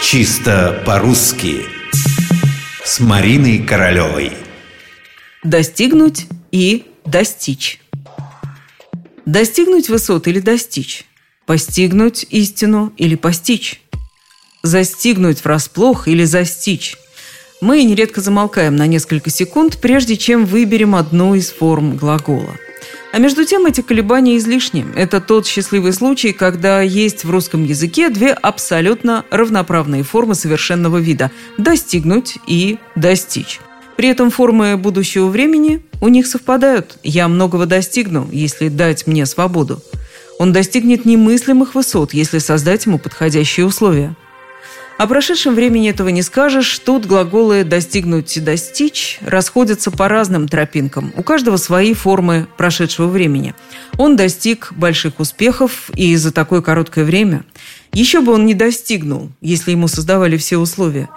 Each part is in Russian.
Чисто по-русски. С Мариной Королевой. Достигнуть и достичь. Достигнуть высот или достичь? Постигнуть истину или постичь? Застигнуть врасплох или застичь? Мы нередко замолкаем на несколько секунд, прежде чем выберем одну из форм глагола – а между тем эти колебания излишни. Это тот счастливый случай, когда есть в русском языке две абсолютно равноправные формы совершенного вида – достигнуть и достичь. При этом формы будущего времени у них совпадают. «Я многого достигну, если дать мне свободу». Он достигнет немыслимых высот, если создать ему подходящие условия – о прошедшем времени этого не скажешь. Тут глаголы «достигнуть» и «достичь» расходятся по разным тропинкам. У каждого свои формы прошедшего времени. Он достиг больших успехов и за такое короткое время. Еще бы он не достигнул, если ему создавали все условия.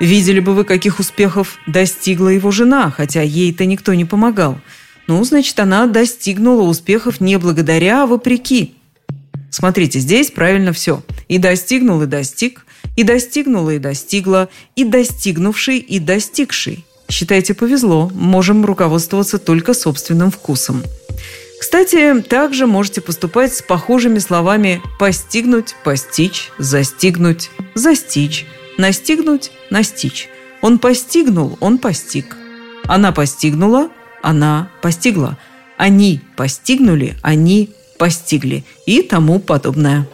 Видели бы вы, каких успехов достигла его жена, хотя ей-то никто не помогал. Ну, значит, она достигнула успехов не благодаря, а вопреки. Смотрите, здесь правильно все. И достигнул, и достиг. И достигнула, и достигла, и достигнувший, и достигший. Считайте, повезло, можем руководствоваться только собственным вкусом. Кстати, также можете поступать с похожими словами «постигнуть», «постичь», «застигнуть», «застичь», «настигнуть», «настичь». Он постигнул, он постиг. Она постигнула, она постигла. Они постигнули, они постигли и тому подобное.